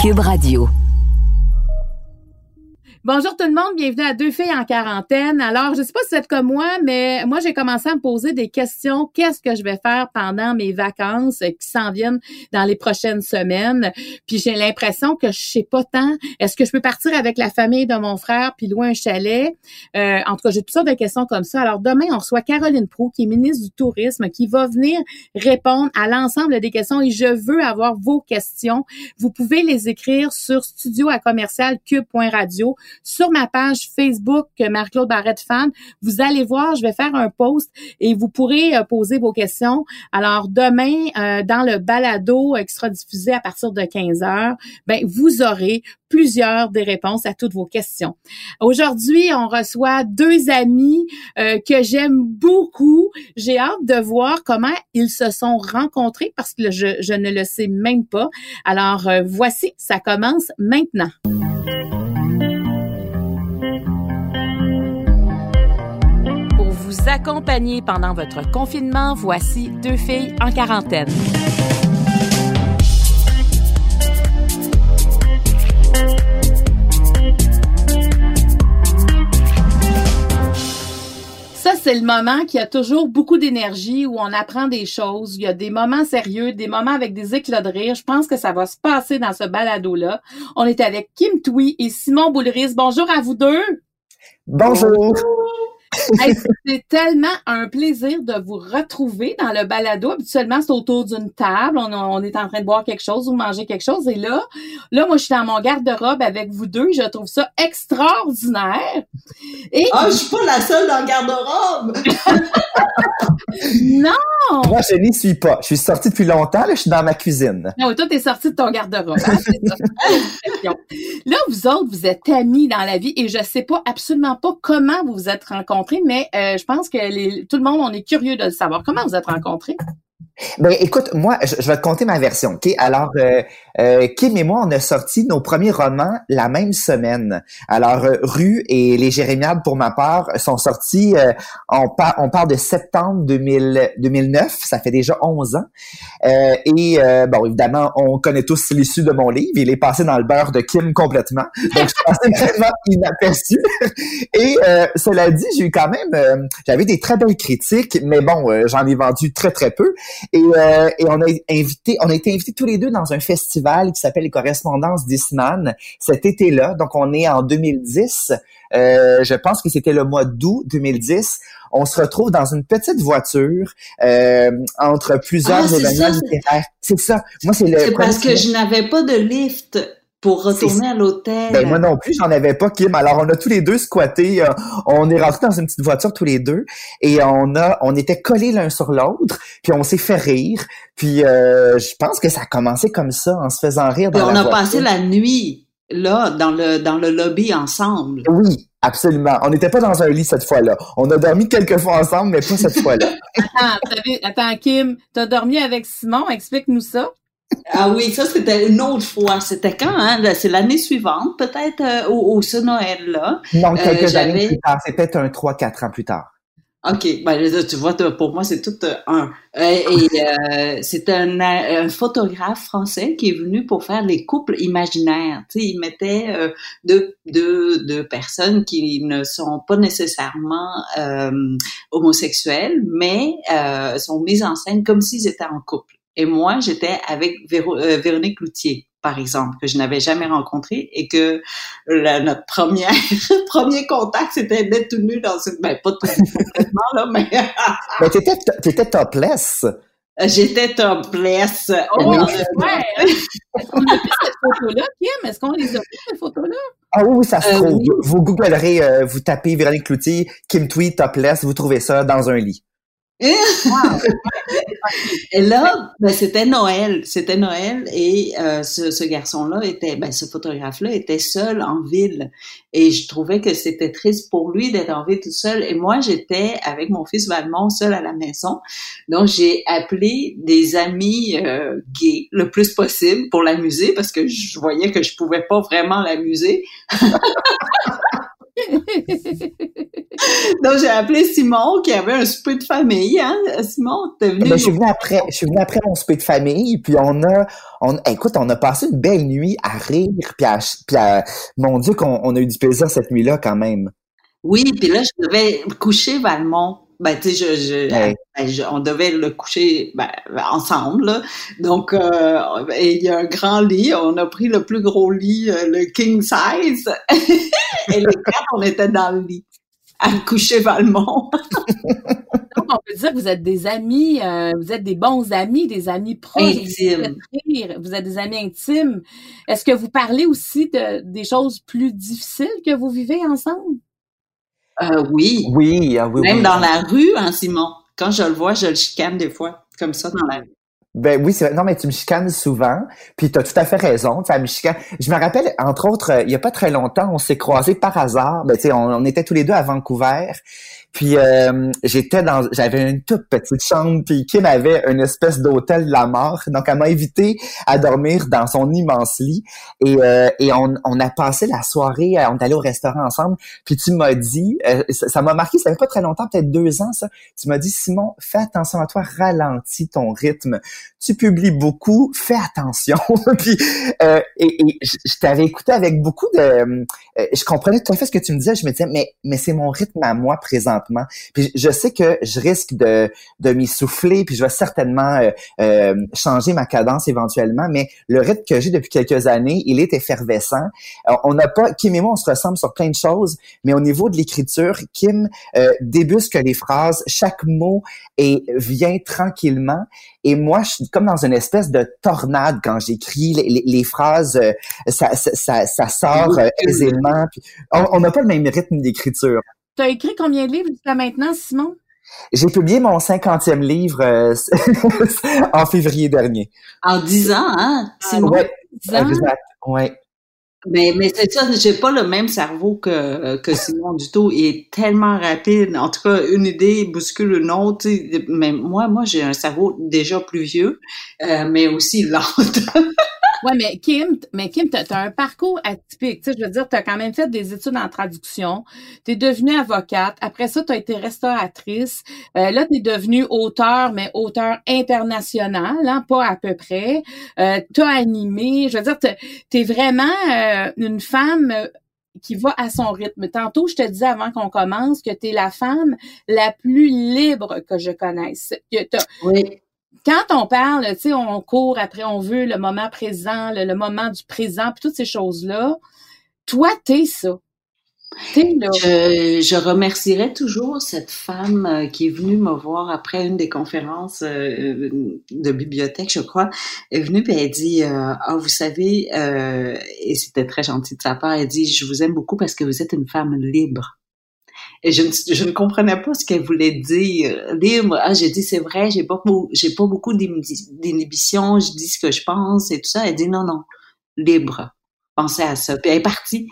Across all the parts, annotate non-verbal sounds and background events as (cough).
Cube Radio. Bonjour tout le monde, bienvenue à Deux filles en quarantaine. Alors, je sais pas si vous êtes comme moi, mais moi, j'ai commencé à me poser des questions. Qu'est-ce que je vais faire pendant mes vacances qui s'en viennent dans les prochaines semaines? Puis j'ai l'impression que je sais pas tant. Est-ce que je peux partir avec la famille de mon frère puis louer un chalet? Euh, en tout cas, j'ai toutes sortes de questions comme ça. Alors, demain, on reçoit Caroline Proux, qui est ministre du Tourisme, qui va venir répondre à l'ensemble des questions et je veux avoir vos questions. Vous pouvez les écrire sur studio à commercial cube.radio sur ma page Facebook Marc-Claude Barrette Fan. Vous allez voir, je vais faire un post et vous pourrez euh, poser vos questions. Alors demain, euh, dans le balado extra diffusé à partir de 15 heures, ben vous aurez plusieurs des réponses à toutes vos questions. Aujourd'hui, on reçoit deux amis euh, que j'aime beaucoup. J'ai hâte de voir comment ils se sont rencontrés parce que je ne le sais même pas. Alors voici, ça commence maintenant. Accompagner pendant votre confinement, voici deux filles en quarantaine. Ça, c'est le moment qui a toujours beaucoup d'énergie, où on apprend des choses. Il y a des moments sérieux, des moments avec des éclats de rire. Je pense que ça va se passer dans ce balado-là. On est avec Kim Tui et Simon Boulris. Bonjour à vous deux. Bonjour (laughs) c'est tellement un plaisir de vous retrouver dans le balado. Habituellement, c'est autour d'une table. On, est en train de boire quelque chose ou manger quelque chose. Et là, là, moi, je suis dans mon garde-robe avec vous deux. Je trouve ça extraordinaire. Et... Ah, je suis pas la seule dans le garde-robe! (laughs) non! Moi, je n'y suis pas. Je suis sortie depuis longtemps. Là, je suis dans ma cuisine. Non, toi, t'es sortie de ton garde-robe. Hein? là, vous autres, vous êtes amis dans la vie et je sais pas absolument pas comment vous vous êtes rencontrés mais euh, je pense que tout le monde, on est curieux de le savoir. Comment vous êtes rencontrés? Ben écoute, moi, je, vais te conter ma version. Ok, alors euh, euh, Kim et moi, on a sorti nos premiers romans la même semaine. Alors euh, Rue et Les Jérémiades, pour ma part, sont sortis. Euh, on, par, on parle de septembre 2000, 2009. Ça fait déjà 11 ans. et bon, évidemment, on connaît tous l'issue de mon livre. Il est passé dans le beurre de Kim complètement. Donc je pensais vraiment inaperçu. et cela dit, j'ai eu quand même, j'avais des très belles critiques, mais bon, j'en ai vendu très très peu. Et, euh, et on a invité, on a été invités tous les deux dans un festival qui s'appelle les Correspondances d'Isman cet été-là. Donc on est en 2010. Euh, je pense que c'était le mois d'août 2010. On se retrouve dans une petite voiture euh, entre plusieurs ah, événements littéraires. C'est ça. Moi, c'est le. C'est parce que je n'avais pas de lift pour retourner à l'hôtel. Ben, moi non plus, j'en avais pas, Kim. Alors, on a tous les deux squatté. Euh, on est rentrés dans une petite voiture tous les deux et on a, on était collés l'un sur l'autre, puis on s'est fait rire. Puis, euh, je pense que ça a commencé comme ça, en se faisant rire. Dans on a passé la nuit là dans le dans le lobby ensemble. Oui, absolument. On n'était pas dans un lit cette fois-là. On a dormi quelques fois ensemble, mais pas cette fois-là. (laughs) attends, attends, Kim, t'as dormi avec Simon? Explique-nous ça. Ah oui, ça c'était une autre fois. C'était quand, hein? C'est l'année suivante, peut-être, euh, au, ce Noël-là. Non, quelques euh, années plus tard. C'est peut-être un 3-4 ans plus tard. OK. Ben, tu vois, pour moi, c'est tout euh, un. Et c'est un, un, photographe français qui est venu pour faire les couples imaginaires. Tu sais, il mettait deux, deux, deux personnes qui ne sont pas nécessairement homosexuelles, mais sont mises en scène comme s'ils étaient en couple. Et moi, j'étais avec euh, Véronique Loutier, par exemple, que je n'avais jamais rencontré et que notre première, (laughs) premier contact, c'était d'être tout nu dans une, ben, pas tout complètement, là, mais. (laughs) mais t'étais, t'étais topless. J'étais topless. Oh, ouais. Est-ce qu'on a vu cette photo-là, Kim? Est-ce qu'on les a vu, ces photos-là? Ah oui, ça se euh, trouve. Vous googlerez, euh, vous tapez Véronique Cloutier, Kim Tweet, topless, vous trouvez ça dans un lit. Et là, ben, c'était Noël, c'était Noël et euh, ce, ce garçon-là était, ben, ce photographe-là était seul en ville. Et je trouvais que c'était triste pour lui d'être en ville tout seul. Et moi j'étais avec mon fils Valmont seul à la maison, donc j'ai appelé des amis euh, gays le plus possible pour l'amuser parce que je voyais que je pouvais pas vraiment l'amuser. (laughs) (laughs) Donc, j'ai appelé Simon qui avait un souper de famille. Hein? Simon, t'es venu. Ben, je suis venu après, je suis venu après mon souper de famille, puis on a, on, écoute, on a passé une belle nuit à rire, puis à, puis à mon Dieu, qu'on on a eu du plaisir cette nuit-là quand même. Oui, puis là, je devais coucher Valmont. Ben, tu sais, je, ben, je, on devait le coucher ben, ensemble. Là. Donc, euh, il y a un grand lit. On a pris le plus gros lit, euh, le king size. (laughs) et les quatre, on était dans le lit à coucher Valmont. (laughs) Donc, on peut dire que vous êtes des amis, euh, vous êtes des bons amis, des amis proches. Intimes. Vous êtes des amis intimes. Est-ce que vous parlez aussi de, des choses plus difficiles que vous vivez ensemble? Euh, oui. Oui, ah oui, Même dans la rue, hein, Simon. Quand je le vois, je le chicane des fois, comme ça, dans la rue. Ben oui, c'est vrai. Non, mais tu me chicanes souvent, puis tu as tout à fait raison. Tu me chicane. Je me rappelle, entre autres, euh, il y a pas très longtemps, on s'est croisés par hasard. Ben, tu sais, on, était tous les deux à Vancouver. Puis euh, j'étais dans, j'avais une toute petite chambre, puis Kim avait une espèce d'hôtel de la mort. Donc elle m'a invité à dormir dans son immense lit. Et, euh, et on, a passé la soirée, on est allé au restaurant ensemble. Puis tu m'as dit, euh, ça m'a marqué, ça fait pas très longtemps, peut-être deux ans ça. Tu m'as dit Simon, fais attention à toi, ralentis ton rythme. Tu publies beaucoup, fais attention. (laughs) puis et, et je, t'avais écouté avec beaucoup de, je comprenais tout à fait ce que tu me disais. Je me disais mais mais c'est mon rythme à moi présent puis je sais que je risque de, de m'y souffler, puis je vais certainement euh, euh, changer ma cadence éventuellement, mais le rythme que j'ai depuis quelques années, il est effervescent. on n'a pas, Kim et moi, on se ressemble sur plein de choses, mais au niveau de l'écriture, Kim euh, débusque les phrases, chaque mot et vient tranquillement. Et moi, je suis comme dans une espèce de tornade quand j'écris les, les, phrases, euh, ça, ça, ça, sort aisément. on n'a pas le même rythme d'écriture. Tu as écrit combien de livres jusqu'à maintenant, Simon? J'ai publié mon cinquantième livre euh, (laughs) en février dernier. En dix ans, hein, Simon? Oui, exact, ouais. Mais, mais c'est ça, j'ai pas le même cerveau que, que Simon du tout. Il est tellement rapide. En tout cas, une idée bouscule une autre. Mais moi, moi, j'ai un cerveau déjà plus vieux, euh, mais aussi lent. (laughs) Ouais, mais Kim, mais Kim, t'as as un parcours atypique. Tu sais, je veux dire, t'as quand même fait des études en traduction. T'es devenue avocate. Après ça, t'as été restauratrice. Euh, là, t'es devenue auteur, mais auteur international, hein, pas à peu près. Euh, t'as animé. Je veux dire, t'es vraiment euh, une femme euh, qui va à son rythme. Tantôt, je te disais avant qu'on commence que tu es la femme la plus libre que je connaisse. oui quand on parle, tu sais, on court après, on veut le moment présent, le, moment du présent, puis toutes ces choses-là. Toi, t'es ça. T'es là. Je, je remercierais toujours cette femme euh, qui est venue me voir après une des conférences euh, de bibliothèque, je crois. Elle est venue et elle dit euh, ah vous savez et c'était très gentil de sa part. Elle dit je vous aime beaucoup parce que vous êtes une femme libre. Et je ne, je ne comprenais pas ce qu'elle voulait dire. Libre, ah, j'ai dit, c'est vrai, j'ai pas, j'ai pas beaucoup d'inhibition, je dis ce que je pense et tout ça. Elle dit, non, non, libre. Pensez à ça. Puis elle est partie.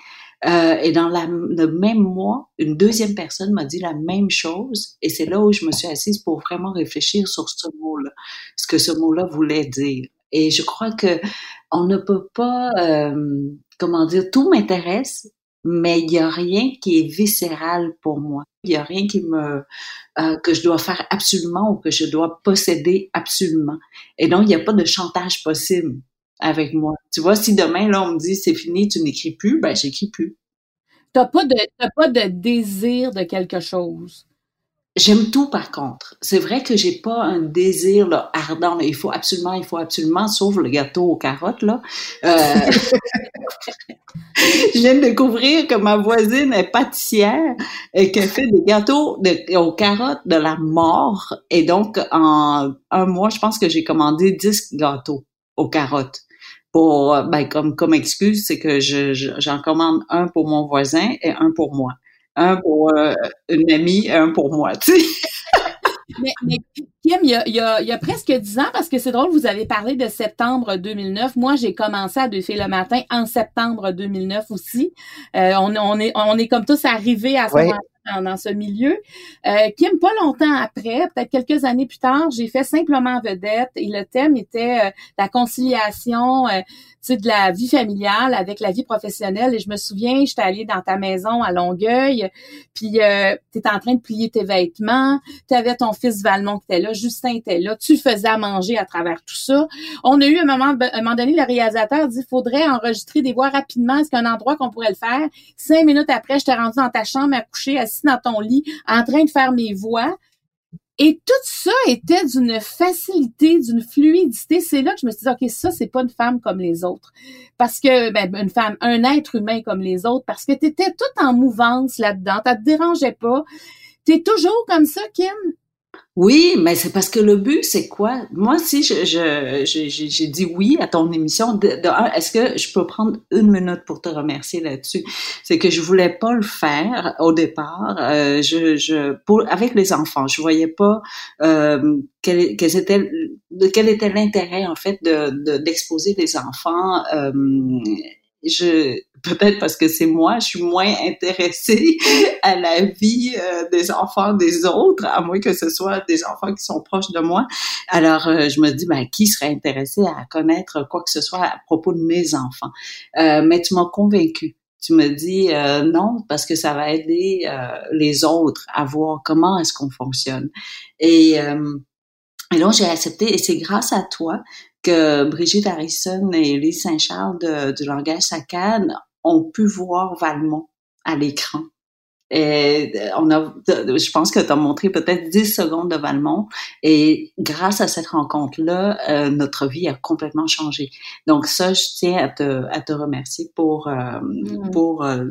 Euh, et dans la, le même mois, une deuxième personne m'a dit la même chose. Et c'est là où je me suis assise pour vraiment réfléchir sur ce mot-là, ce que ce mot-là voulait dire. Et je crois que on ne peut pas, euh, comment dire, tout m'intéresse, mais il y a rien qui est viscéral pour moi. Il y a rien qui me euh, que je dois faire absolument ou que je dois posséder absolument. Et donc il n'y a pas de chantage possible avec moi. Tu vois, si demain là on me dit c'est fini, tu n'écris plus, ben j'écris plus. T'as pas de t'as pas de désir de quelque chose. J'aime tout par contre. C'est vrai que j'ai pas un désir là, ardent. il faut absolument, il faut absolument, sauf le gâteau aux carottes là. Euh... (laughs) je viens de découvrir que ma voisine est pâtissière et qu'elle fait des gâteaux aux carottes de la mort. Et donc en un mois, je pense que j'ai commandé 10 gâteaux aux carottes. Pour, ben, comme, comme excuse, c'est que je, j'en commande un pour mon voisin et un pour moi un pour euh, une amie et un pour moi, tu sais. (laughs) mais, mais, Kim, il y, a, il, y a, il y a, presque dix ans, parce que c'est drôle, vous avez parlé de septembre 2009. Moi, j'ai commencé à Deux filles le matin en septembre 2009 aussi. Euh, on, on, est, on est comme tous arrivés à ce moment dans, ce milieu. Euh, Kim, pas longtemps après, peut-être quelques années plus tard, j'ai fait simplement vedette et le thème était euh, la conciliation euh, de la vie familiale avec la vie professionnelle. Et je me souviens, j'étais allée dans ta maison à Longueuil, puis euh, tu étais en train de plier tes vêtements, tu avais ton fils Valmont qui était là, Justin était là, tu faisais à manger à travers tout ça. On a eu un moment, un moment donné, le réalisateur dit, faudrait enregistrer des voix rapidement, est-ce qu'il y a un endroit qu'on pourrait le faire? Cinq minutes après, je t'ai rendu dans ta chambre à coucher, dans ton lit, en train de faire mes voix. Et tout ça était d'une facilité, d'une fluidité. C'est là que je me suis dit, OK, ça, c'est pas une femme comme les autres. Parce que, ben, une femme, un être humain comme les autres, parce que tu étais toute en mouvance là-dedans. Ça te dérangeait pas. Tu es toujours comme ça, Kim? Oui, mais c'est parce que le but, c'est quoi? Moi, si je, je, j'ai dit oui à ton émission, de, est-ce que je peux prendre une minute pour te remercier là-dessus? C'est que je voulais pas le faire au départ. Euh, je, je, pour, avec les enfants, je voyais pas euh, quel, quel, était, l'intérêt en fait de, d'exposer les enfants. Euh, je peut-être parce que c'est moi, je suis moins intéressée (laughs) à la vie euh, des enfants des autres, à moins que ce soit des enfants qui sont proches de moi. Alors, euh, je me dis, ben, qui serait intéressé à connaître quoi que ce soit à propos de mes enfants? Euh, mais tu m'as convaincue. Tu me dis non parce que ça va aider les autres à voir comment est-ce qu'on fonctionne. Et, et donc j'ai accepté et c'est grâce à toi que Brigitte Harrison et Lise Saint-Charles du langage saccade ont pu voir Valmont à l'écran. Et on a, je pense que tu as montré peut-être 10 secondes de Valmont et grâce à cette rencontre-là, euh, notre vie a complètement changé. Donc ça, je tiens à te, à te remercier pour, euh, mm. pour, euh,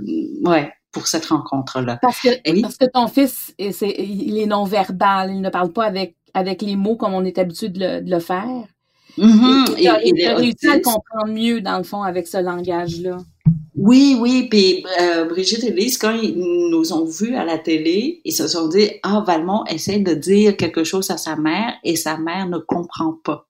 ouais, pour cette rencontre-là. Parce que, parce que ton fils, c'est, il est non-verbal, il ne parle pas avec, avec les mots comme on est habitué de le, de le faire. Mm-hmm. il a réussi à comprendre mieux, dans le fond, avec ce langage-là. Oui, oui. Puis euh, Brigitte et Lise, quand ils nous ont vus à la télé, ils se sont dit Ah, Valmont essaie de dire quelque chose à sa mère et sa mère ne comprend pas.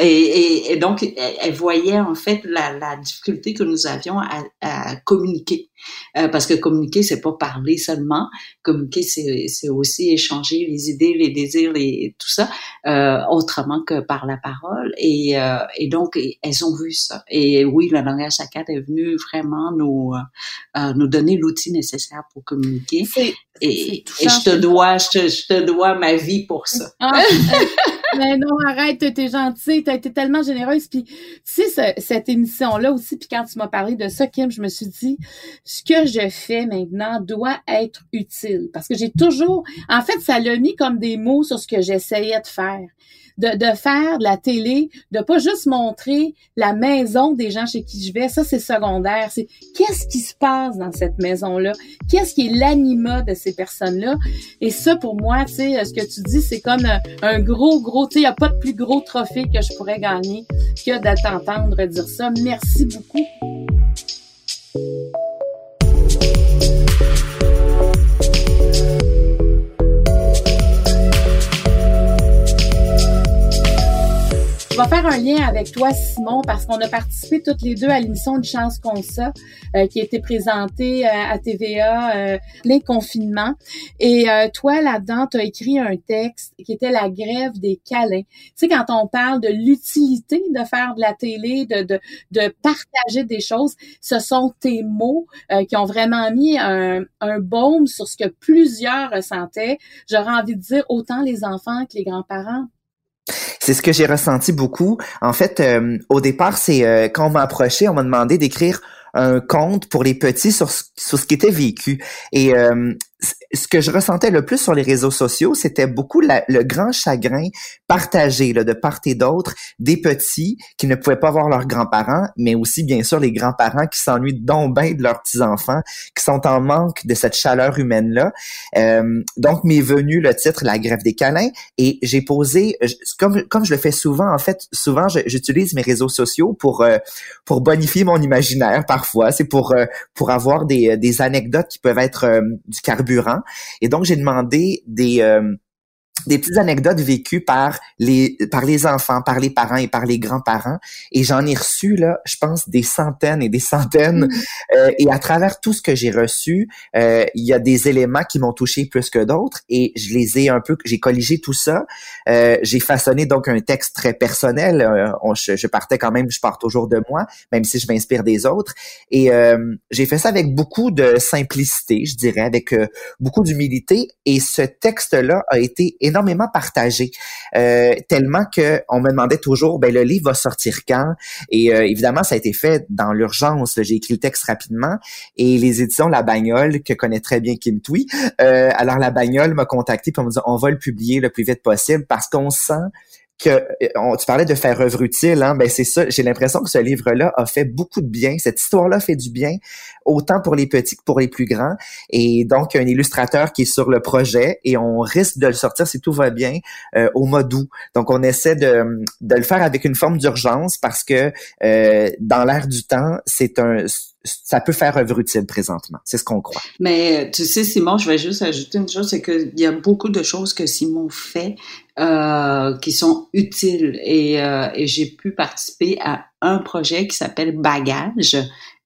Et, et, donc, elle, voyait en fait la, la, difficulté que nous avions à, à communiquer. Euh, parce que communiquer, c'est pas parler seulement. Communiquer, c'est aussi échanger les idées, les désirs, les, tout ça, euh, autrement que par la parole. Et, euh, et donc, elles ont vu ça. Et oui, le langage saccade est venu vraiment nous, euh, nous donner l'outil nécessaire pour communiquer. Et, et, je te dois, je te, je te dois ma vie pour ça. Ah, (laughs) mais non, arrête, t'es gentille, t'as été tellement généreuse. Puis, tu sais, cette émission-là aussi, puis quand tu m'as parlé de ça, Kim, je me suis dit, ce que je fais maintenant doit être utile. Parce que j'ai toujours, en fait, ça l'a mis comme des mots sur ce que j'essayais de faire de, faire de la télé, de pas juste montrer la maison des gens chez qui je vais, ça c'est secondaire. C'est qu'est-ce qui se passe dans cette maison-là, qu'est-ce qui est l'anima de ces personnes-là? Et ça pour moi, tu sais, ce que tu dis, c'est comme un, gros gros, tu sais, il y a pas de plus gros trophée que je pourrais gagner que de t'entendre dire ça. Merci beaucoup. Vais faire un lien avec toi, Simon, parce qu'on a participé toutes les deux à l'émission de Chance qu'on euh, qui a été présentée euh, à TVA, euh, les confinements. Et euh, toi, là-dedans, tu as écrit un texte qui était la grève des câlins. Tu sais, quand on parle de l'utilité de faire de la télé, de, de, de partager des choses, ce sont tes mots qui ont vraiment mis un, un baume sur ce que plusieurs ressentaient. J'aurais envie de dire autant les enfants que les grands-parents. C'est ce que j'ai ressenti beaucoup. En fait, euh, au départ, c'est euh, quand on m'a approché, on m'a demandé d'écrire un conte pour les petits sur, sur ce qui était vécu. Et euh, ce que je ressentais le plus sur les réseaux sociaux, c'était beaucoup le grand chagrin partagé là, de part et d'autre des petits qui ne pouvaient pas voir leurs grands-parents, mais aussi bien sûr les grands-parents qui s'ennuient donc bien de leurs petits-enfants, qui sont en manque de cette chaleur humaine-là. Euh, donc m'est venu le titre La grève des câlins et j'ai posé, comme, comme je le fais souvent, en fait, souvent j'utilise mes réseaux sociaux pour, euh, pour bonifier mon imaginaire parfois. C'est pour, euh, pour avoir des, des anecdotes qui peuvent être du carburant et donc, j'ai demandé des, euh, des petites anecdotes vécues par les par les enfants, par les parents et par les grands-parents. Et j'en ai reçu là, je pense des centaines et des centaines. Mm. Euh, et à travers tout ce que j'ai reçu, euh, il y a des éléments qui m'ont touché plus que d'autres. Et je les ai un peu, j'ai colligé tout ça. Euh, j'ai façonné donc un texte très personnel. je, je, partais quand même, je pars toujours de moi, même si je m'inspire des autres. Et j'ai fait ça avec beaucoup de simplicité, je dirais, avec beaucoup d'humilité. Et ce texte-là a été énormément partagé, euh, tellement que on me demandait toujours, ben le livre va sortir quand? Et euh, évidemment, ça a été fait dans l'urgence. J'ai écrit le texte rapidement et les éditions La Bagnole que connaît très bien Kim Tui. Euh, alors La Bagnole m'a contacté pour me dire on va le publier le plus vite possible parce qu'on sent que euh, tu parlais de faire œuvre utile, hein, ben c'est ça. J'ai l'impression que ce livre-là a fait beaucoup de bien. Cette histoire-là fait du bien, autant pour les petits que pour les plus grands. Et donc, un illustrateur qui est sur le projet et on risque de le sortir si tout va bien euh, au mois d'août. Donc, on essaie de, de le faire avec une forme d'urgence parce que euh, dans l'air du temps, c'est un ça peut faire œuvre utile présentement. C'est ce qu'on croit. Mais tu sais, Simon, je vais juste ajouter une chose, c'est qu'il y a beaucoup de choses que Simon fait euh, qui sont utiles et, euh, et j'ai pu participer à un projet qui s'appelle Bagage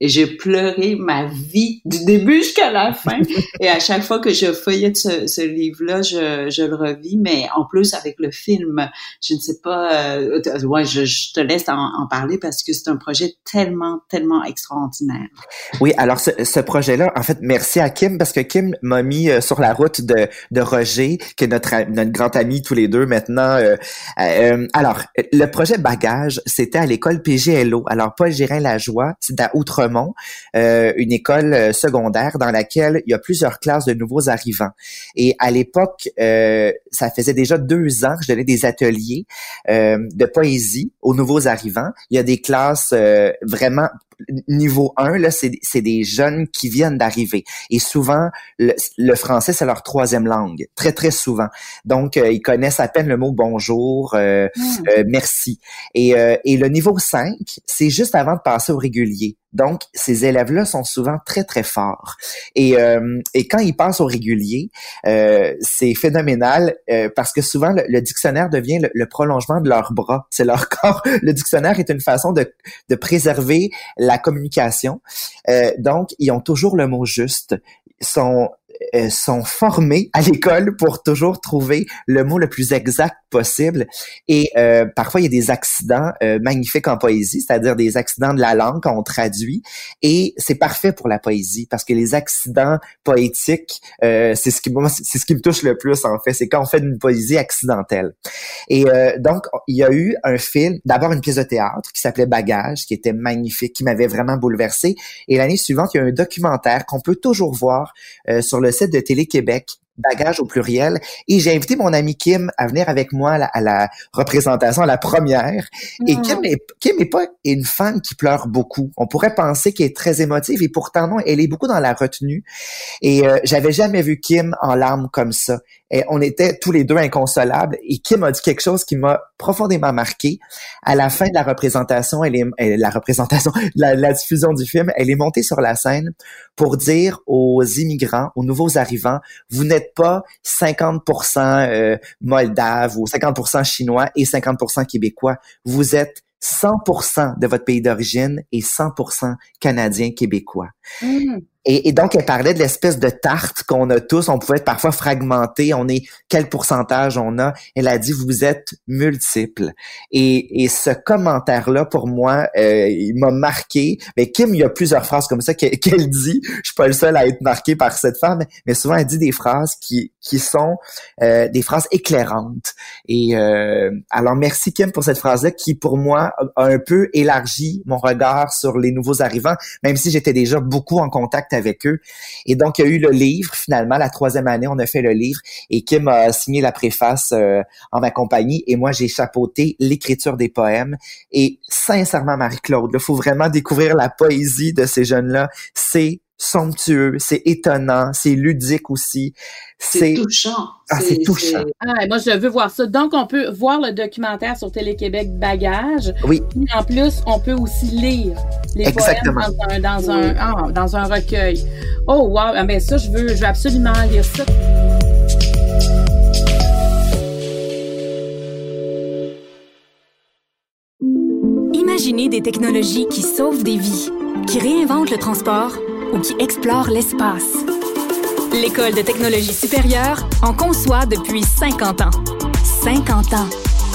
et j'ai pleuré ma vie du début jusqu'à la fin. (laughs) et à chaque fois que je feuillette ce, ce livre-là, je, je, le revis, mais en plus avec le film, je ne sais pas, euh, ouais, je, je, te laisse en, en parler parce que c'est un projet tellement, tellement extraordinaire. Oui, alors ce, ce projet-là, en fait, merci à Kim parce que Kim m'a mis euh, sur la route de, de Roger, qui est notre, notre grand ami tous les deux maintenant. Euh, euh, alors, le projet Bagage, c'était à l'école PGLO. Alors, Paul Gérin-Lajoie, c'est à Outremont, euh, une école secondaire dans laquelle il y a plusieurs classes de nouveaux arrivants. Et à l'époque, ça faisait déjà deux ans que je donnais des ateliers de poésie aux nouveaux arrivants. Il y a des classes vraiment niveau 1, là, c'est des jeunes qui viennent d'arriver. Et souvent, le, français, c'est leur troisième langue. Très, très souvent. Donc, euh, ils connaissent à peine le mot bonjour, euh, hmm. euh, merci. Et, et le niveau 5, c'est juste avant de passer au régulier. Donc, ces élèves-là sont souvent très, très forts. Et, euh, et quand ils passent au régulier, euh, c'est phénoménal euh, parce que souvent, le, dictionnaire devient le, prolongement de leur bras. C'est leur (laughs) corps. Le dictionnaire est une façon de, de préserver la communication. donc, ils ont toujours le mot juste. Sont euh, sont formés à l'école pour toujours trouver le mot le plus exact possible. Et euh, parfois, il y a des accidents euh, magnifiques en poésie, c'est-à-dire des accidents de la langue quand on traduit. Et c'est parfait pour la poésie parce que les accidents poétiques, c'est ce qui c'est ce qui me touche le plus en fait. C'est quand on fait une poésie accidentelle. Et donc, il y a eu un film, d'abord une pièce de théâtre qui s'appelait Bagage, qui était magnifique, qui m'avait vraiment bouleversé. Et l'année suivante, il y a un documentaire qu'on peut toujours voir sur le site de Télé-Québec bagage au pluriel. Et j'ai invité mon ami Kim à venir avec moi à la, représentation, à la première. Et. Kim est, Kim est pas une femme qui pleure beaucoup. On pourrait penser qu'elle est très émotive et pourtant non, elle est beaucoup dans la retenue. Et euh, j'avais jamais vu Kim en larmes comme ça. Et on était tous les deux inconsolables. Et Kim a dit quelque chose qui m'a profondément marqué. À la fin de la représentation, elle est, la représentation, (laughs) la, la diffusion du film, elle est montée sur la scène pour dire aux immigrants, aux nouveaux arrivants, vous n'êtes pas 50% euh, moldave ou 50% chinois et 50% québécois. Vous êtes 100% de votre pays d'origine et 100% canadien québécois. Mmh. Et, donc, elle parlait de l'espèce de tarte qu'on a tous. On pouvait être parfois fragmenté. On est quel pourcentage on a? Elle a dit vous êtes multiples. Et, et ce commentaire-là, pour moi, euh, il m'a marqué. Mais Kim, il y a plusieurs phrases comme ça (laughs) qu'elle dit. Je suis pas le seul à être marqué par cette femme, mais souvent elle dit des phrases qui qui sont euh, des phrases éclairantes. Et euh, alors merci Kim pour cette phrase-là qui, pour moi, a un peu élargi mon regard sur les nouveaux arrivants, même si j'étais déjà beaucoup en contact avec eux. Et donc, il y a eu le livre, finalement, la troisième année, on a fait le livre et Kim a signé la préface euh, en ma compagnie et moi, j'ai chapeauté l'écriture des poèmes. Et sincèrement, Marie-Claude, il faut vraiment découvrir la poésie de ces jeunes-là. C'est somptueux, c'est étonnant, c'est ludique aussi. C'est touchant. Ah, c'est touchant. Ah, moi, je veux voir ça. Donc, on peut voir le documentaire sur Télé-Québec Bagage. Oui. En plus, on peut aussi lire les Exactement. poèmes dans un, dans, un, ah, dans un recueil. Oh, wow! Ah, ben ça, je veux, je veux absolument lire ça. Imaginez des technologies qui sauvent des vies, qui réinventent le transport ou qui explorent l'espace. L'École de technologie supérieure en conçoit depuis 50 ans. 50 ans.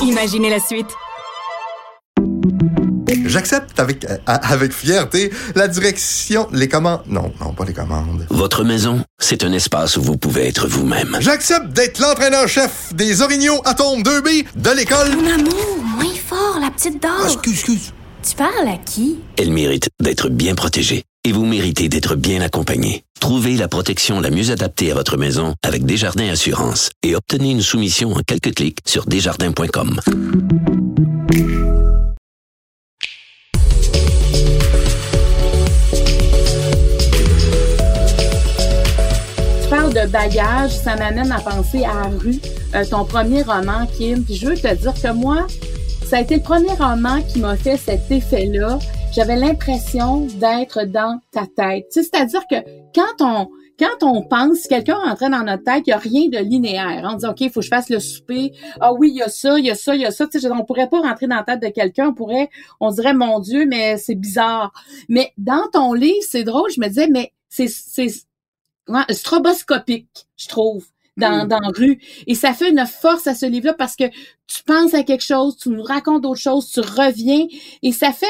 Imaginez la suite. J'accepte avec, euh, avec fierté la direction, les commandes. Non, non, pas les commandes. Votre maison, c'est un espace où vous pouvez être vous-même. J'accepte d'être l'entraîneur-chef des Orignaux Atomes 2B de l'école. Mon amour, moins fort, la petite dame. Ah, excuse, excuse. Tu parles à qui? Elle mérite d'être bien protégée. Et vous méritez d'être bien accompagné. Trouvez la protection la mieux adaptée à votre maison avec Desjardins Assurance et obtenez une soumission en quelques clics sur desjardins.com. de bagage, ça m'amène à penser à Rue, euh, ton premier roman, Kim. Puis je veux te dire que moi, ça a été le premier roman qui m'a fait cet effet-là. J'avais l'impression d'être dans ta tête. C'est-à-dire que quand on quand on pense, quelqu'un rentrait dans notre tête, il n'y a rien de linéaire. On dit, OK, il faut que je fasse le souper. Ah oui, il y a ça, il y a ça, il y a ça. Tu sais, on pourrait pas rentrer dans la tête de quelqu'un. On pourrait, on dirait, mon Dieu, mais c'est bizarre. Mais dans ton livre, c'est drôle. Je me disais, mais c'est, c'est, stroboscopique, je trouve, dans, dans rue. Et ça fait une force à ce livre-là parce que tu penses à quelque chose, tu nous racontes d'autres choses, tu reviens et ça fait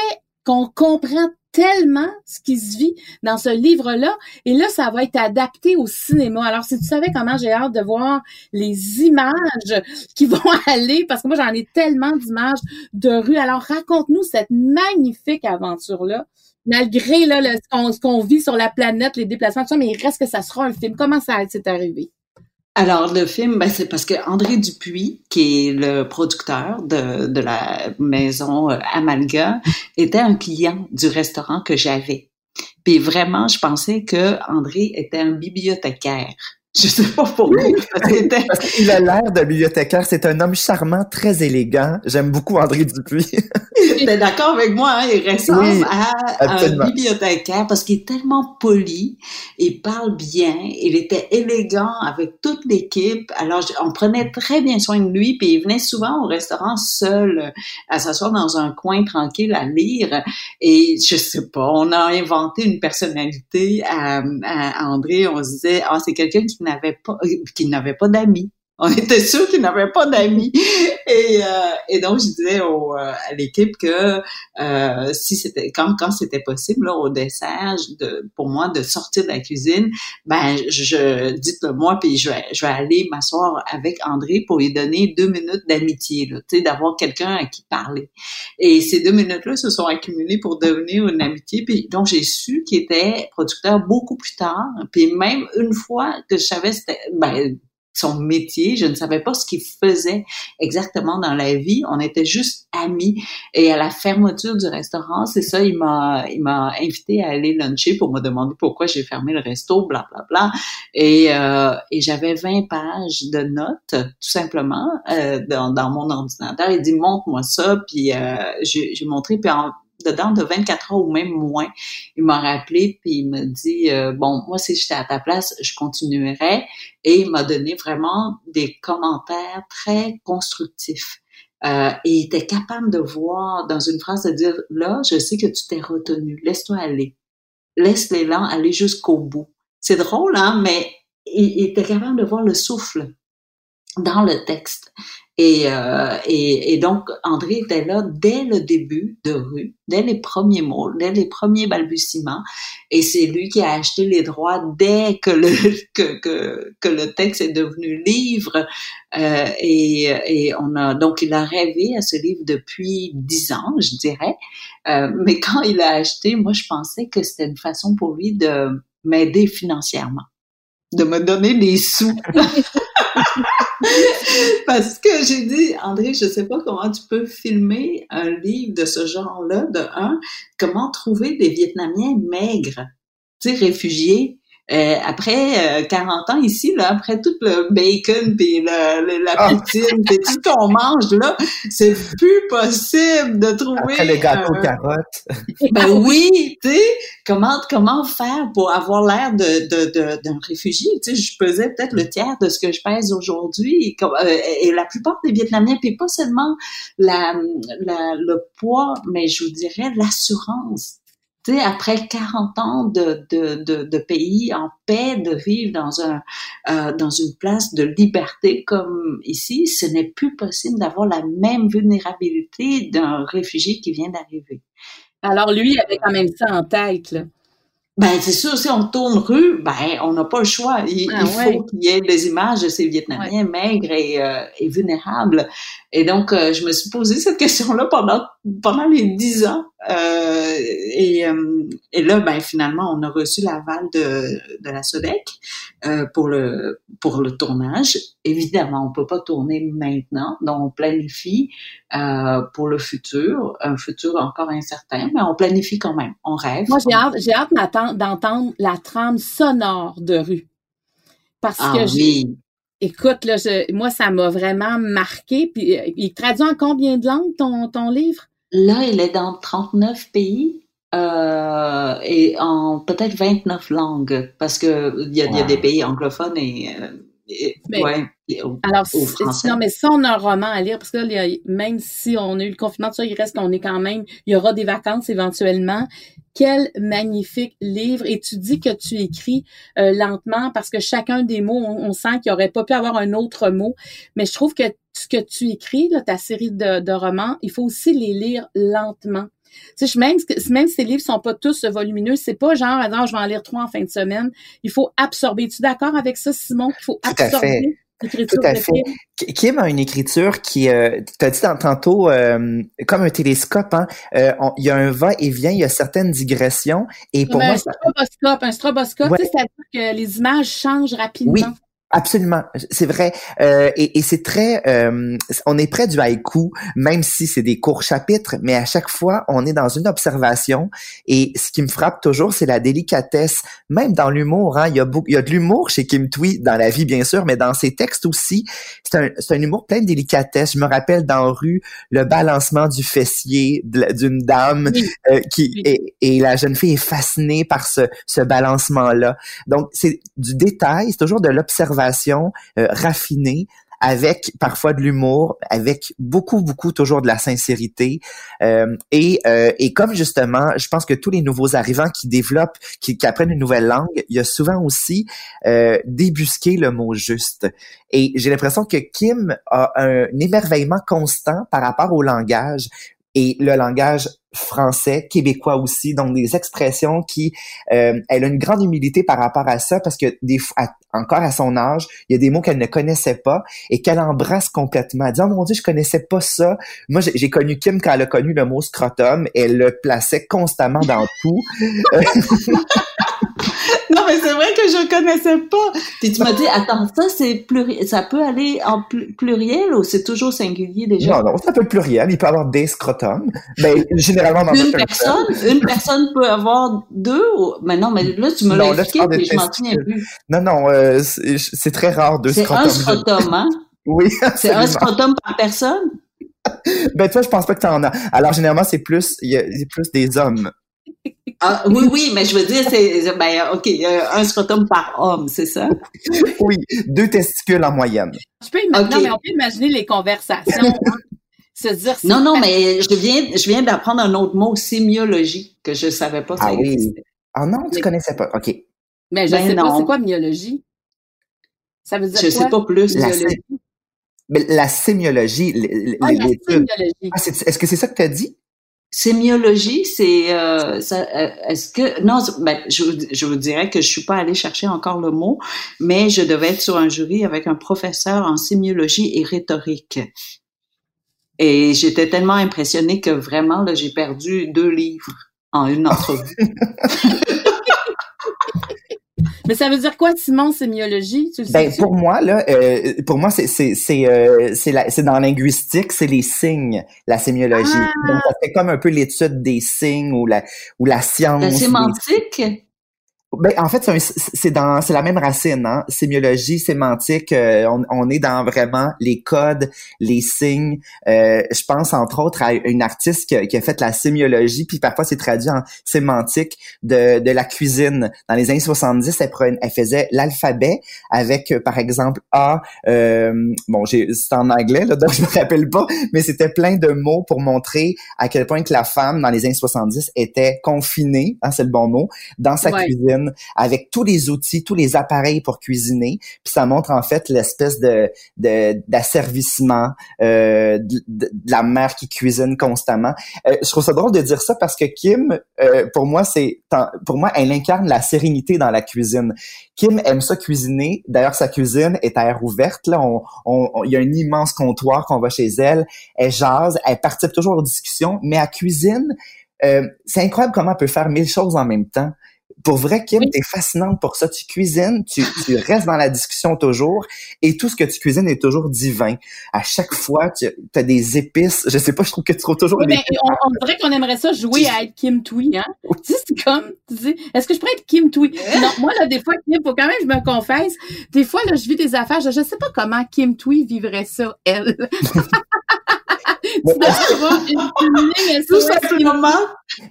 qu'on comprend tellement ce qui se vit dans ce livre-là. Et là, ça va être adapté au cinéma. Alors, si tu savais comment j'ai hâte de voir les images qui (laughs) vont aller, parce que moi, j'en ai tellement d'images de rue. Alors, raconte-nous cette magnifique aventure-là malgré là, ce qu'on vit sur la planète, les déplacements, tout ça, mais il reste que ça sera un film. Comment ça s'est arrivé? Alors, le film, ben, c'est parce que André Dupuis, qui est le producteur de, de la maison euh, Amalga, était un client du restaurant que j'avais. Puis vraiment, je pensais que André était un bibliothécaire. Je sais pas pour lui. Il a l'air de bibliothécaire. C'est un homme charmant, très élégant. J'aime beaucoup André Dupuis. T'es d'accord avec moi, hein? Il ressemble à un bibliothécaire parce qu'il est tellement poli, il parle bien, il était élégant avec toute l'équipe. Alors, on prenait très bien soin de lui, puis il venait souvent au restaurant seul, à s'asseoir dans un coin tranquille à lire. Et je sais pas, on a inventé une personnalité à, à André. On se disait, ah, c'est quelqu'un qui n'avait pas, euh, qui n'avait pas d'amis. (laughs) On était sûr qu'il n'avait pas d'amis. Et, euh, et donc, je disais au, euh, à l'équipe que euh, si c'était quand, quand c'était possible là, au dessert, de, pour moi de sortir de la cuisine, ben je dites-le moi, puis je vais, je vais aller m'asseoir avec André pour lui donner deux minutes d'amitié, tu sais, d'avoir quelqu'un à qui parler. Et ces deux minutes-là se sont accumulées pour devenir une amitié. Puis donc j'ai su qu'il était producteur beaucoup plus tard. Puis même une fois que je savais c'était ben, son métier. Je ne savais pas ce qu'il faisait exactement dans la vie. On était juste amis. Et à la fermeture du restaurant, c'est ça, il m'a, il m'a invité à aller luncher pour me demander pourquoi j'ai fermé le resto, bla bla bla. Et, euh, et j'avais 20 pages de notes, tout simplement, euh, dans, dans mon ordinateur. Il dit montre-moi ça, puis euh, j'ai, montré, puis en dedans de 24 heures ou même moins, il m'a rappelé puis il me dit euh, bon moi si j'étais à ta place je continuerais et il m'a donné vraiment des commentaires très constructifs. Euh, et il était capable de voir dans une phrase de dire là je sais que tu t'es retenu laisse-toi aller laisse l'élan aller jusqu'au bout. C'est drôle hein mais il était capable de voir le souffle dans le texte. Et, euh, et, et, donc, André était là dès le début de rue, dès les premiers mots, dès les premiers balbutiements. Et c'est lui qui a acheté les droits dès que le, (laughs) que, que, que le texte est devenu livre. Euh, et, et on a donc il a rêvé à ce livre depuis dix ans, je dirais. Euh, mais (laughs) quand il l'a acheté, moi je pensais que c'était une façon pour lui de m'aider financièrement, de me donner des sous. (laughs) (laughs) Parce que j'ai dit, André, je sais pas comment tu peux filmer un livre de ce genre-là, de un, comment trouver des Vietnamiens maigres, tu sais, réfugiés, Euh, après 40 ans ici, là, après tout le bacon puis la, la Ah. poutine puis tout ce qu'on mange là, c'est plus possible de trouver. Après le gâteau euh, carotte. ben oui, tu sais, comment comment faire pour avoir l'air de de- de- d'un réfugié? Tu sais, je pesais peut-être le tiers de ce que je pèse aujourd'hui, et, euh, et la plupart des Vietnamiens, puis pas seulement la, la le poids, mais je vous dirais l'assurance. Tu sais, après 40 ans de, de, de, de pays en paix, de vivre dans un euh, dans une place de liberté comme ici, ce n'est plus possible d'avoir la même vulnérabilité d'un réfugié qui vient d'arriver. Alors, lui, il avait quand même ça en tête, là. Ben, c'est sûr, si on tourne rue, ben, on n'a pas le choix. Il, Ah il ouais. faut qu'il y ait des images de ces Vietnamiens maigres et, euh, et vulnérables. Et donc, euh, je me suis posé cette question-là pendant pendant les dix ans. Euh, et, euh, et là, ben, finalement, on a reçu l'aval de, de la SODEC euh, pour le pour le tournage. Évidemment, on peut pas tourner maintenant, donc on planifie euh, pour le futur, un futur encore incertain, mais on planifie quand même. On rêve. Moi, j'ai hâte, j'ai hâte d'entendre la trame sonore de rue. Parce Ah que, oui. écoute, là, je- moi, ça m'a vraiment marqué. Puis, euh, il traduit en combien de langues ton, ton livre? Là, il est dans 39 pays euh, et en peut-être 29 langues parce que il y a, y a des pays anglophones et, et- Mais- ouais, et au- Alors, au c'est- français. non, mais si on a un roman à lire, parce que là, il y a- même si on a eu le confinement, ça, il reste qu'on est quand même, il y aura des vacances éventuellement. Quel magnifique livre. Et tu dis que tu écris euh, lentement parce que chacun des mots, on, on sent qu'il aurait pas pu avoir un autre mot. Mais je trouve que ce que tu écris, là, ta série de, de romans, il faut aussi les lire lentement. Tu sais, même, même si ces livres sont pas tous volumineux, c'est pas genre, attends, je vais en lire trois en fin de semaine. Il faut absorber. Es-tu d'accord avec ça, Simon, qu'il faut Tout à absorber fait. Tout à fait. Kim? Ki- Kim a une écriture qui, euh, tu as dit tant- tantôt, euh, comme un télescope, hein, euh, on- il y a un va-et-vient, il y a certaines digressions, et pour moi, un ça- stroboscope, un stroboscope, Ouais. tu sais, c'est-à-dire que les images changent rapidement. Oui. Absolument, c'est vrai. Euh, et et c'est très, euh, on est près du haïku, même si c'est des courts chapitres, mais à chaque fois, on est dans une observation. Et ce qui me frappe toujours, c'est la délicatesse, même dans l'humour. Hein, il y a beaucoup, il y a de l'humour chez Kim Thuy dans la vie, bien sûr, mais dans ses textes aussi, c'est un, c'est un humour plein de délicatesse. Je me rappelle dans Rue le balancement du fessier d'une dame euh, qui et, et la jeune fille est fascinée par ce, ce balancement-là. Donc, c'est du détail, c'est toujours de l'observation euh, raffinée, avec parfois de l'humour, avec beaucoup, beaucoup toujours de la sincérité. Euh, et, euh, et comme justement, je pense que tous les nouveaux arrivants qui développent, qui, apprennent une nouvelle langue, il y a souvent aussi débusqué le mot juste. Et j'ai l'impression que Kim a un émerveillement constant par rapport au langage et le langage français, québécois aussi, donc des expressions qui, euh, elle a une grande humilité par rapport à ça parce que des à- encore à son âge, il y a des mots qu'elle ne connaissait pas et qu'elle embrasse complètement. Elle dit, oh mon dieu, je connaissais pas ça. Moi, j'ai connu Kim quand elle a connu le mot scrotum, elle le plaçait constamment dans tout. (laughs) (laughs) Non, mais c'est vrai que je connaissais pas. Puis tu m'as dit, attends, ça c'est pluriel, ça peut aller en pl- pluriel ou c'est toujours singulier déjà? Non, non, c'est un peu pluriel. Il peut y avoir des scrotums. Mais généralement, dans Une un personne, une personne peut avoir deux. Ou... Mais non, mais là tu me l'as tu expliqué, puis je m'en souviens plus. Non, non, euh, c'est c'est très rare deux C'est scrotums. un scrotum, hein? (laughs) Oui, C'est un scrotum par personne? (laughs) Ben toi, je pense pas que t'en as. Alors généralement, c'est plus, il y a c'est plus des hommes. Ah, oui, oui, mais je veux dire, c'est, ben, OK, euh, un scrotum par homme, c'est ça? (laughs) Oui, deux testicules en moyenne. Je peux imaginer, mais on peut imaginer les conversations. hein. se dire Non, non, mais je viens, je viens d'apprendre un autre mot, sémiologie, que je savais pas ça Ah oui. existait. Ah non, tu Mais- connaissais pas. OK. Mais je Ben sais pas, non. c'est quoi myologie? Ça veut dire Je quoi? sais pas plus. La? Mais la sémiologie, Ah, la sémiologie. Ah, Est-ce que c'est ça que tu as dit? Sémiologie, c'est euh, ça, euh, est-ce que non, ben, je, vous- je vous dirais que je suis pas allée chercher encore le mot, mais je devais être sur un jury avec un professeur en sémiologie et rhétorique. Et j'étais tellement impressionnée que vraiment là, j'ai perdu deux livres en une entrevue. (laughs) Mais ça veut dire quoi, Simon, sémiologie? Tu le Ben pour moi là, euh, pour moi c'est c'est c'est euh, c'est la- c'est dans la linguistique, c'est les signes, la sémiologie. Ah! Donc ça fait comme un peu l'étude des signes ou la ou la science. La des- sémantique, Ben, en fait, c'est dans c'est la même racine, hein? Sémiologie, sémantique, euh, on, on, est dans vraiment les codes, les signes. Euh, je pense entre autres à une artiste qui, qui, a fait la sémiologie, puis parfois c'est traduit en sémantique de, de la cuisine. Dans les années 70, elle, elle faisait l'alphabet avec, euh, par exemple, A. Euh, bon, c'est en anglais là, donc (laughs) je me rappelle pas, mais c'était plein de mots pour montrer à quel point que la femme dans les années 70 était confinée, hein, c'est le bon mot, dans sa cuisine avec tous les outils, tous les appareils pour cuisiner. Puis ça montre en fait l'espèce de d'asservissement euh, de, la mère qui cuisine constamment. Euh, je trouve ça drôle de dire ça parce que Kim, euh, pour moi, c'est pour moi, elle incarne la sérénité dans la cuisine. Kim aime ça cuisiner. D'ailleurs, sa cuisine est à air ouverte. Là, on, il y a un immense comptoir qu'on va chez elle. Elle jase, elle participe toujours aux discussions, mais à cuisine, euh, c'est incroyable comment elle peut faire mille choses en même temps pour vrai, Kim, t'es fascinante pour ça. Tu cuisines, tu, tu, restes dans la discussion toujours, et tout ce que tu cuisines est toujours divin. À chaque fois, tu as des épices. Je sais pas, je trouve que tu trouves toujours. Oui, on, on, dirait qu'on aimerait ça jouer à être Kim Twee, hein? (laughs) Tu sais, c'est comme, tu dis, est-ce que je pourrais être Kim Twee Non, moi là, des fois, Kim, faut quand même que je me confesse. Des fois, là, je vis des affaires, je, je sais pas comment Kim Twee vivrait ça, elle. (laughs) (laughs)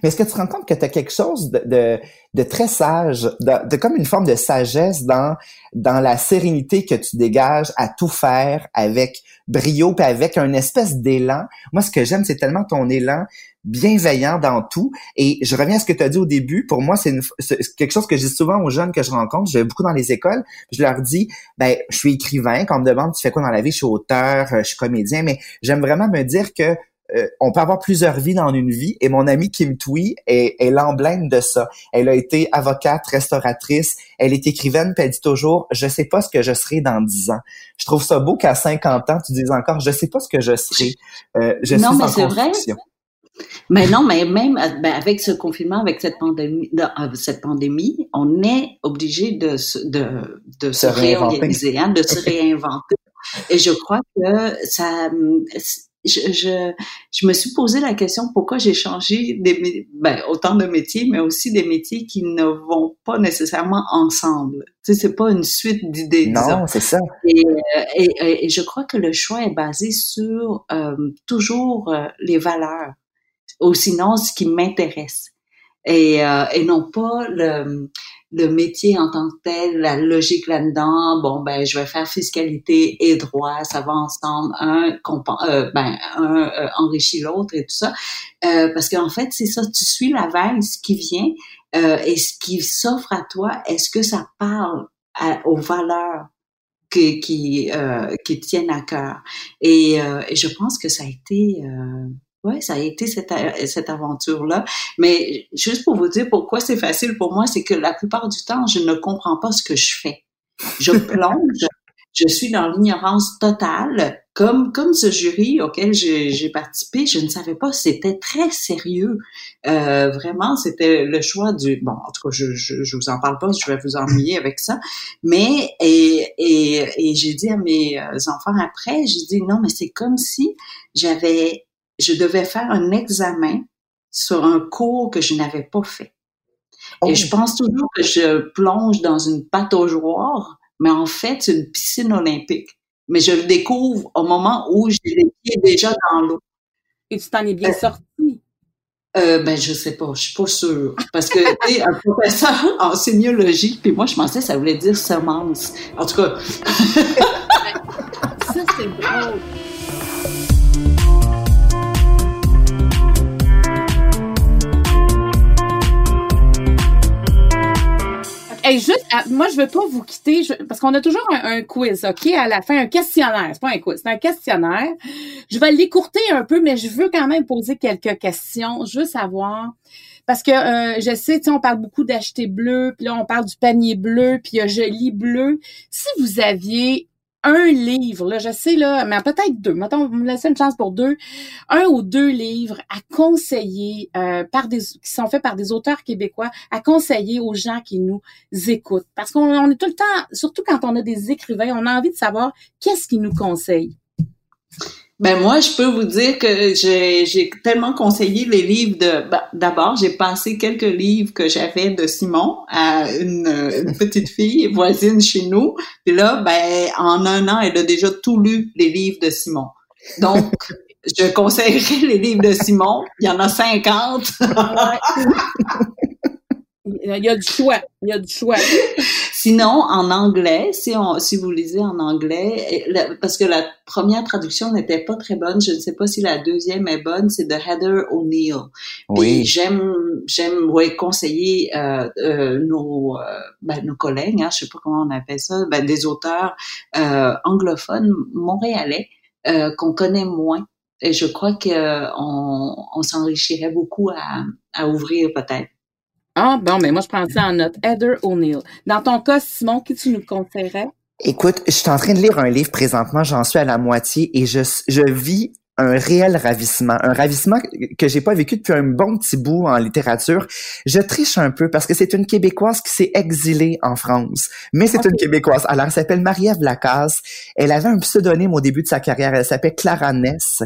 Mais est-ce que tu te rends compte que tu as quelque chose de, de, de très sage, de, de, comme une forme de sagesse dans, dans la sérénité que tu dégages à tout faire avec brio puis avec un espèce d'élan? Moi, ce que j'aime, c'est tellement ton élan bienveillant dans tout. Et je reviens à ce que tu as dit au début. Pour moi, c'est quelque chose que je dis souvent aux jeunes que je rencontre. Je vais beaucoup dans les écoles. Je leur dis, ben, je suis écrivain. Quand on me demande, tu fais quoi dans la vie? Je suis auteur, euh, je suis comédien. Mais j'aime vraiment me dire que euh, on peut avoir plusieurs vies dans une vie et mon amie Kim Twee est, est l'emblème de ça. Elle a été avocate, restauratrice, elle est écrivaine, puis elle dit toujours je sais pas ce que je serai dans dix ans. Je trouve ça beau qu'à 50 ans tu dises encore je sais pas ce que je serai. Euh, je non, mais c'est vrai. Mais non, mais même ben, avec ce confinement, avec cette pandémie, euh, cette pandémie, on est obligé de, de, de se, réorganiser, hein, de se réinventer. Et je crois que ça, je, je, je, me suis posé la question pourquoi j'ai changé des, ben, autant de métiers, mais aussi des métiers qui ne vont pas nécessairement ensemble. Tu sais, c'est pas une suite d'idées. Non, c'est ça. Et, et, et, je crois que le choix est basé sur euh, toujours euh, les valeurs, ou sinon ce qui m'intéresse, et, euh, et non pas le le métier en tant que tel, la logique là-dedans, bon ben je vais faire fiscalité et droit, ça va ensemble, un euh, ben un euh, enrichit l'autre et tout ça, euh, parce qu'en fait c'est ça, tu suis la vague, ce qui vient euh, et ce qui s'offre à toi, est-ce que ça parle aux valeurs qui qui, qui tiennent à cœur? Et, et, je pense que ça a été oui, ça a été cette, cette aventure-là. Mais juste pour vous dire pourquoi c'est facile pour moi, c'est que la plupart du temps, je ne comprends pas ce que je fais. Je (laughs) plonge, je suis dans l'ignorance totale. Comme, comme ce jury auquel j'ai participé, je ne savais pas, c'était très sérieux. Euh, vraiment, c'était le choix du... Bon, en tout cas, je, je, je vous en parle pas, je vais vous ennuyer avec ça. Mais, et, et, et j'ai dit à mes euh, enfants après, j'ai dit, non, mais c'est comme si j'avais je devais faire un examen sur un cours que je n'avais pas fait. Et je oh. pense toujours que je plonge dans une pataugeoire, mais en fait, c'est une piscine olympique. Mais je le découvre au moment où j'ai les pieds déjà dans l'eau. Et tu t'en es bien euh, sorti? Euh, ben, je sais pas, je suis pas sûre. Parce que, tu sais, un professeur (laughs) en sémiologie, puis moi, je pensais que ça voulait dire semence. En tout cas. ça, c'est drôle. Juste, moi, je veux pas vous quitter parce qu'on a toujours un, quiz, OK, à la fin, un questionnaire. C'est pas un quiz, c'est un questionnaire. Je vais l'écourter un peu, mais je veux quand même poser quelques questions. Veux savoir, parce que euh, je sais, on parle beaucoup d'acheter bleu, puis là, on parle du panier bleu, puis il y a joli bleu. Si vous aviez un livre, là, je sais, là, mais peut-être deux. Mettons, vous me laissez une chance pour deux. Un ou deux livres à conseiller euh, par des qui sont faits par des auteurs québécois, à conseiller aux gens qui nous écoutent. Parce qu'on est tout le temps, surtout quand on a des écrivains, on a envie de savoir qu'est-ce qu'ils nous conseillent. Ben moi, je peux vous dire que j'ai tellement conseillé les livres de. Ben, D'abord, j'ai passé quelques livres que j'avais de Simon à une, une, petite fille voisine chez nous. Puis là, ben en un an, elle a déjà tout lu les livres de Simon. Donc, (laughs) je conseillerais les livres de Simon. Il y en a 50. Il y a du choix. Il y a du choix. Sinon, en anglais, si, on, si vous lisez en anglais, parce que la première traduction n'était pas très bonne, je ne sais pas si la deuxième est bonne, c'est de Heather O'Neill. Oui. J'aime, j'aime, ouais, conseiller euh, euh, nos, euh, ben, nos collègues, hein, je sais pas comment on appelle ça, ben, des auteurs euh, anglophones montréalais euh, qu'on connaît moins. Et je crois qu'on on, s'enrichirait beaucoup à, à ouvrir peut-être. Ah, bon, mais moi, je prends ça en note. Heather O'Neill. Dans ton cas, Simon, qui tu nous conseillerais? Écoute, je suis en train de lire un livre présentement, j'en suis à la moitié et je, je vis un réel ravissement, un ravissement que j'ai pas vécu depuis un bon petit bout en littérature. Je triche un peu parce que c'est une Québécoise qui s'est exilée en France, mais c'est une Québécoise. Alors, elle s'appelle Marie-Ève Lacasse. Elle avait un pseudonyme au début de sa carrière. Elle s'appelle Clara Ness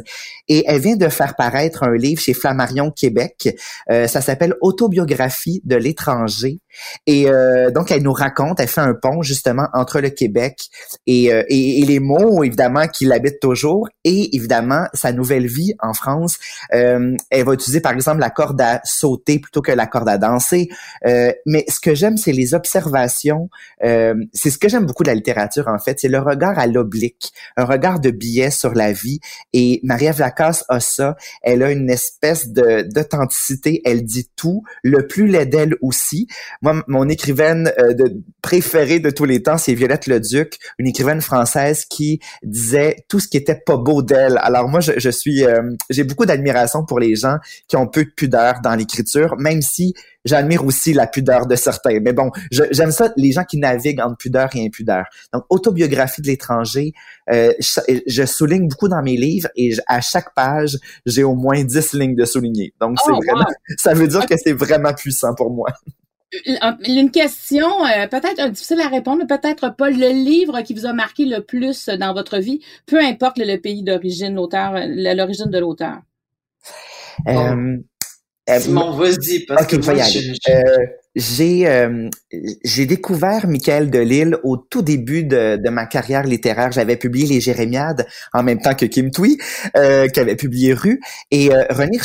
et elle vient de faire paraître un livre chez Flammarion Québec. Euh, ça s'appelle Autobiographie de l'étranger. Et euh, donc, elle nous raconte, elle fait un pont justement entre le Québec et, euh, et, les mots, évidemment, qui l'habitent toujours et évidemment sa nouvelle vie en France. Euh, elle va utiliser par exemple la corde à sauter plutôt que la corde à danser. Euh, mais ce que j'aime, c'est les observations. Euh, c'est ce que j'aime beaucoup de la littérature en fait, c'est le regard à l'oblique, un regard de biais sur la vie. Et Marie-Ève Lacasse a ça. Elle a une espèce de d'authenticité. Elle dit tout, le plus laid d'elle aussi. Moi, mon écrivaine de, préférée de tous les temps, c'est Violette Leduc, une écrivaine française qui disait tout ce qui était pas beau d'elle. Alors moi, je, je, suis, euh, j'ai beaucoup d'admiration pour les gens qui ont peu de pudeur dans l'écriture, même si j'admire aussi la pudeur de certains. Mais bon, j'aime ça, les gens qui naviguent entre pudeur et impudeur. Donc, autobiographie de l'étranger, euh, je, souligne beaucoup dans mes livres et à chaque page, j'ai au moins 10 lignes de souligner. Donc, c'est oh, vraiment, ça veut dire que c'est vraiment puissant pour moi. Une question euh, peut-être difficile à répondre, mais peut-être pas. Le livre qui vous a marqué le plus dans votre vie, peu importe le, pays d'origine, l'auteur, l'origine de l'auteur. Euh, euh, Simon, vas-y, parce que moi, j'ai euh, j'ai découvert Michael Delille au tout début de, de ma carrière littéraire. J'avais publié Les Jérémiades en même temps que Kim Thuy, euh, qui avait publié Rue. Et euh, René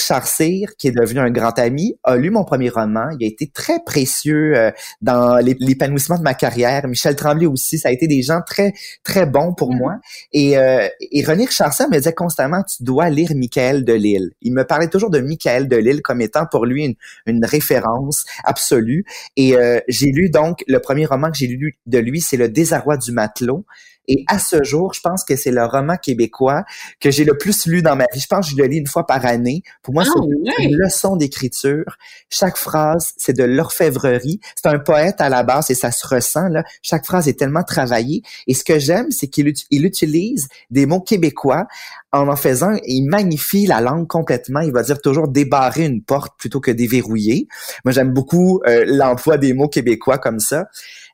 qui est devenu un grand ami, a lu mon premier roman. Il a été très précieux euh, dans l'épanouissement de ma carrière. Michel Tremblay aussi, ça a été des gens très très bons pour mm-hmm. moi. Et, euh, et René me disait constamment, tu dois lire Michael Delille. Il me parlait toujours de Michael Delille comme étant pour lui une, une référence absolue. Et euh, j'ai lu donc le premier roman que j'ai lu de lui, c'est Le désarroi du matelot. Et à ce jour, je pense que c'est le roman québécois que j'ai le plus lu dans ma vie. Je pense que je le lis une fois par année. Pour moi, c'est ah, une leçon d'écriture. Chaque phrase, c'est de l'orfèvrerie. C'est un poète à la base et ça se ressent. Là. Chaque phrase est tellement travaillée. Et ce que j'aime, c'est qu'il utilise des mots québécois en en faisant, il magnifie la langue complètement. Il va dire toujours débarrer une porte plutôt que déverrouiller. Moi, j'aime beaucoup euh, l'emploi des mots québécois comme ça.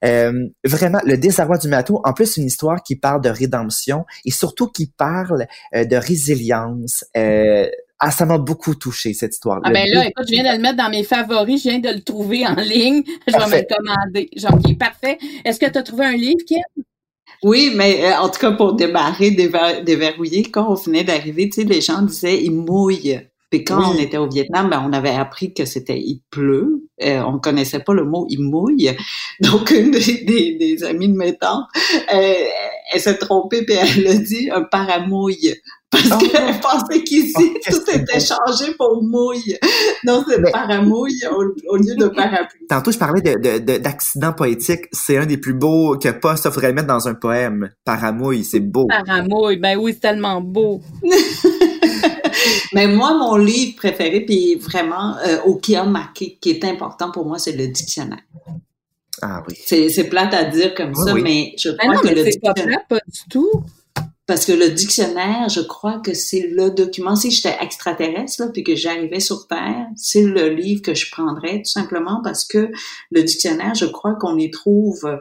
Euh, vraiment, le désarroi du matou, en plus une histoire qui parle de rédemption et surtout qui parle euh, de résilience. Euh, ah, ça m'a beaucoup touché, cette histoire-là. Ah ben là, écoute, je viens de le mettre dans mes favoris, je viens de le trouver en ligne. Je vais me le commander. Genre, est parfait. Est-ce que tu as trouvé un livre, Kim? Oui, mais en tout cas, pour démarrer, déverrouiller, quand on venait d'arriver, tu sais, les gens disaient, il mouille. Puis quand on était au Vietnam, ben, on avait appris que c'était il pleut. Euh, on connaissait pas le mot il mouille. (laughs) Donc une des, des, amies de mes tantes, euh, elle s'est trompée puis elle a dit un paramouille. Parce oh. qu'elle pensait qu'ici, oh, tout était changé pour mouille. (laughs) Non, c'est paramouille au, lieu de parapluie. Tantôt, je parlais de, de, d'accident poétique. C'est un des plus beaux que pas ça faudrait mettre dans un poème. Paramouille, c'est beau. Paramouille, ben oui, c'est tellement beau. (laughs) Mais moi, mon livre préféré, puis vraiment, euh, au qui a marqué, qui est important pour moi, c'est le dictionnaire. Ah oui. C'est plate à dire comme ça, mais je crois que le dictionnaire... Pas, pas du tout. Parce que le dictionnaire, je crois que c'est le document. Si j'étais extraterrestre, là, puis que j'arrivais sur Terre, c'est le livre que je prendrais, tout simplement parce que le dictionnaire, je crois qu'on y trouve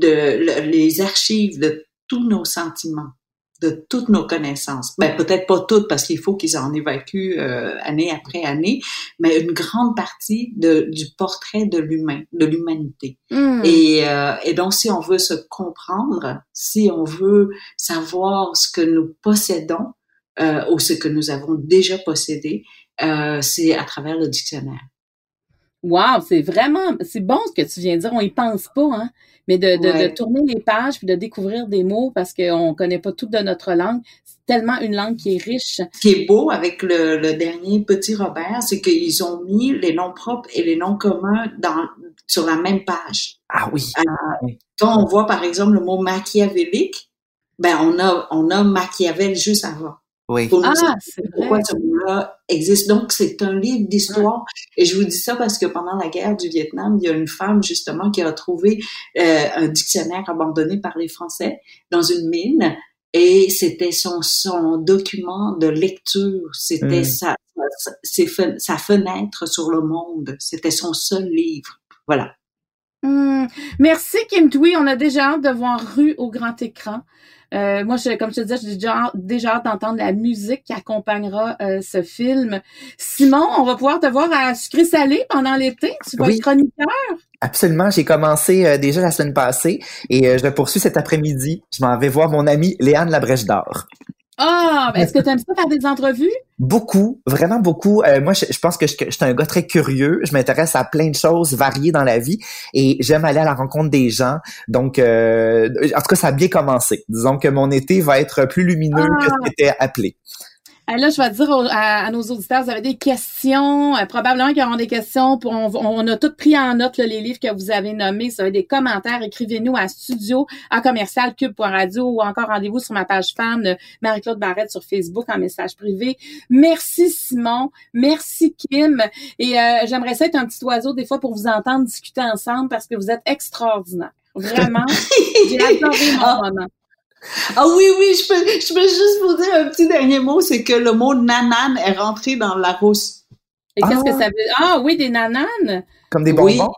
de, les archives de tous nos sentiments de toutes nos connaissances. Ben peut-être pas toutes parce qu'il faut qu'ils en évacuent euh, année après année, mais une grande partie de, du portrait de l'humain, de l'humanité. Hmm. Et, euh, et donc si on veut se comprendre, si on veut savoir ce que nous possédons euh, ou ce que nous avons déjà possédé, euh, c'est à travers le dictionnaire. Wow, c'est vraiment, c'est bon ce que tu viens de dire. On y pense pas, hein. Mais de, de, Ouais. de tourner les pages puis de découvrir des mots parce qu'on connaît pas tout de notre langue. C'est tellement une langue qui est riche. Ce qui est beau avec le, le dernier Petit Robert, c'est qu'ils ont mis les noms propres et les noms communs dans, sur la même page. Ah oui. Quand on voit par exemple le mot machiavélique, ben on a on a Machiavel juste avant. Oui. Pour nous Ah, c'est vrai. pourquoi ce existe. Donc c'est un livre d'histoire. Et je vous dis ça parce que pendant la guerre du Vietnam, il y a une femme justement qui a trouvé euh, un dictionnaire abandonné par les Français dans une mine. Et c'était son, son document de lecture, c'était Mm. sa, sa fenêtre sur le monde, c'était son seul livre. Voilà. Hmm. Merci Kim Tui. On a déjà hâte de voir Rue au grand écran. Euh, moi, je, comme je te disais, j'ai déjà, hâte- déjà hâte d'entendre la musique qui accompagnera euh, ce film. Simon, on va pouvoir te voir à Sucré Salé pendant l'été. Tu vas Oui. être chroniqueur. Absolument, j'ai commencé euh, déjà la semaine passée et je poursuis cet après-midi. Je m'en vais voir mon amie Léane Labrèche d'Or. Ah, ben, est-ce que tu aimes ça faire des entrevues? Beaucoup, vraiment beaucoup. Euh, moi, je, je pense que je, suis un gars très curieux. Je m'intéresse à plein de choses variées dans la vie et j'aime aller à la rencontre des gens. Donc, euh, en tout cas, ça a bien commencé. Disons que mon été va être plus lumineux que ce qui était appelé. Ah, là, je vais dire au- à, à nos auditeurs, vous avez des questions, euh, probablement qu'ils auront des questions. Pour, on, on a tout pris en note là, les livres que vous avez nommés. Si vous avez des commentaires, écrivez-nous à studio à commercial cube.radio ou encore rendez-vous sur ma page fan euh, Marie-Claude Barrette sur Facebook en message privé. Merci Simon, merci Kim. Et euh, j'aimerais ça être un petit oiseau des fois pour vous entendre discuter ensemble parce que vous êtes extraordinaires. Vraiment, (laughs) j'ai adoré mon Ah. moment. Ah oui, oui, je peux, je peux juste vous dire un petit dernier mot, c'est que le mot nanan est rentré dans la rousse. Et qu'est-ce Ah. que ça veut Ah oui, des nananes? Comme des Oui. bonbons?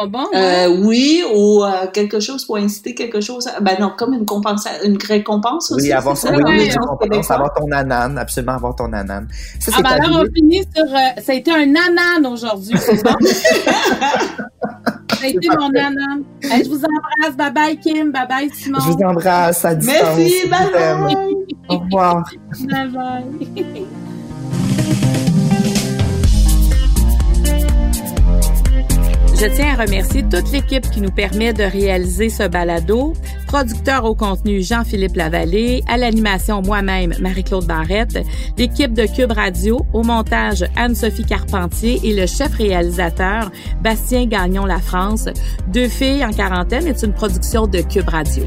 Bonbons. ouais. Euh, oui, ou euh, quelque chose pour inciter quelque chose. À, ben non, comme une compensa une récompense aussi. Oui, avoir, son, ça, oui, oui, avoir ton anane, absolument avoir ton anane. Ça, Ah c'est ben alors, on finit sur... euh, ça a été un nanan aujourd'hui, c'est bon? (laughs) (laughs) ça a été mon. Hey, je vous embrasse. Bye-bye, Kim. Bye-bye, Simon. Je vous embrasse à distance. Merci, bye bye. Au revoir. Bye-bye. (laughs) Je tiens à remercier toute l'équipe qui nous permet de réaliser ce balado. Producteur au contenu Jean-Philippe Lavallée, à l'animation moi-même Marie-Claude Barrette, l'équipe de Cube Radio, au montage Anne-Sophie Carpentier et le chef réalisateur Bastien Gagnon La France. Deux filles en quarantaine est une production de Cube Radio.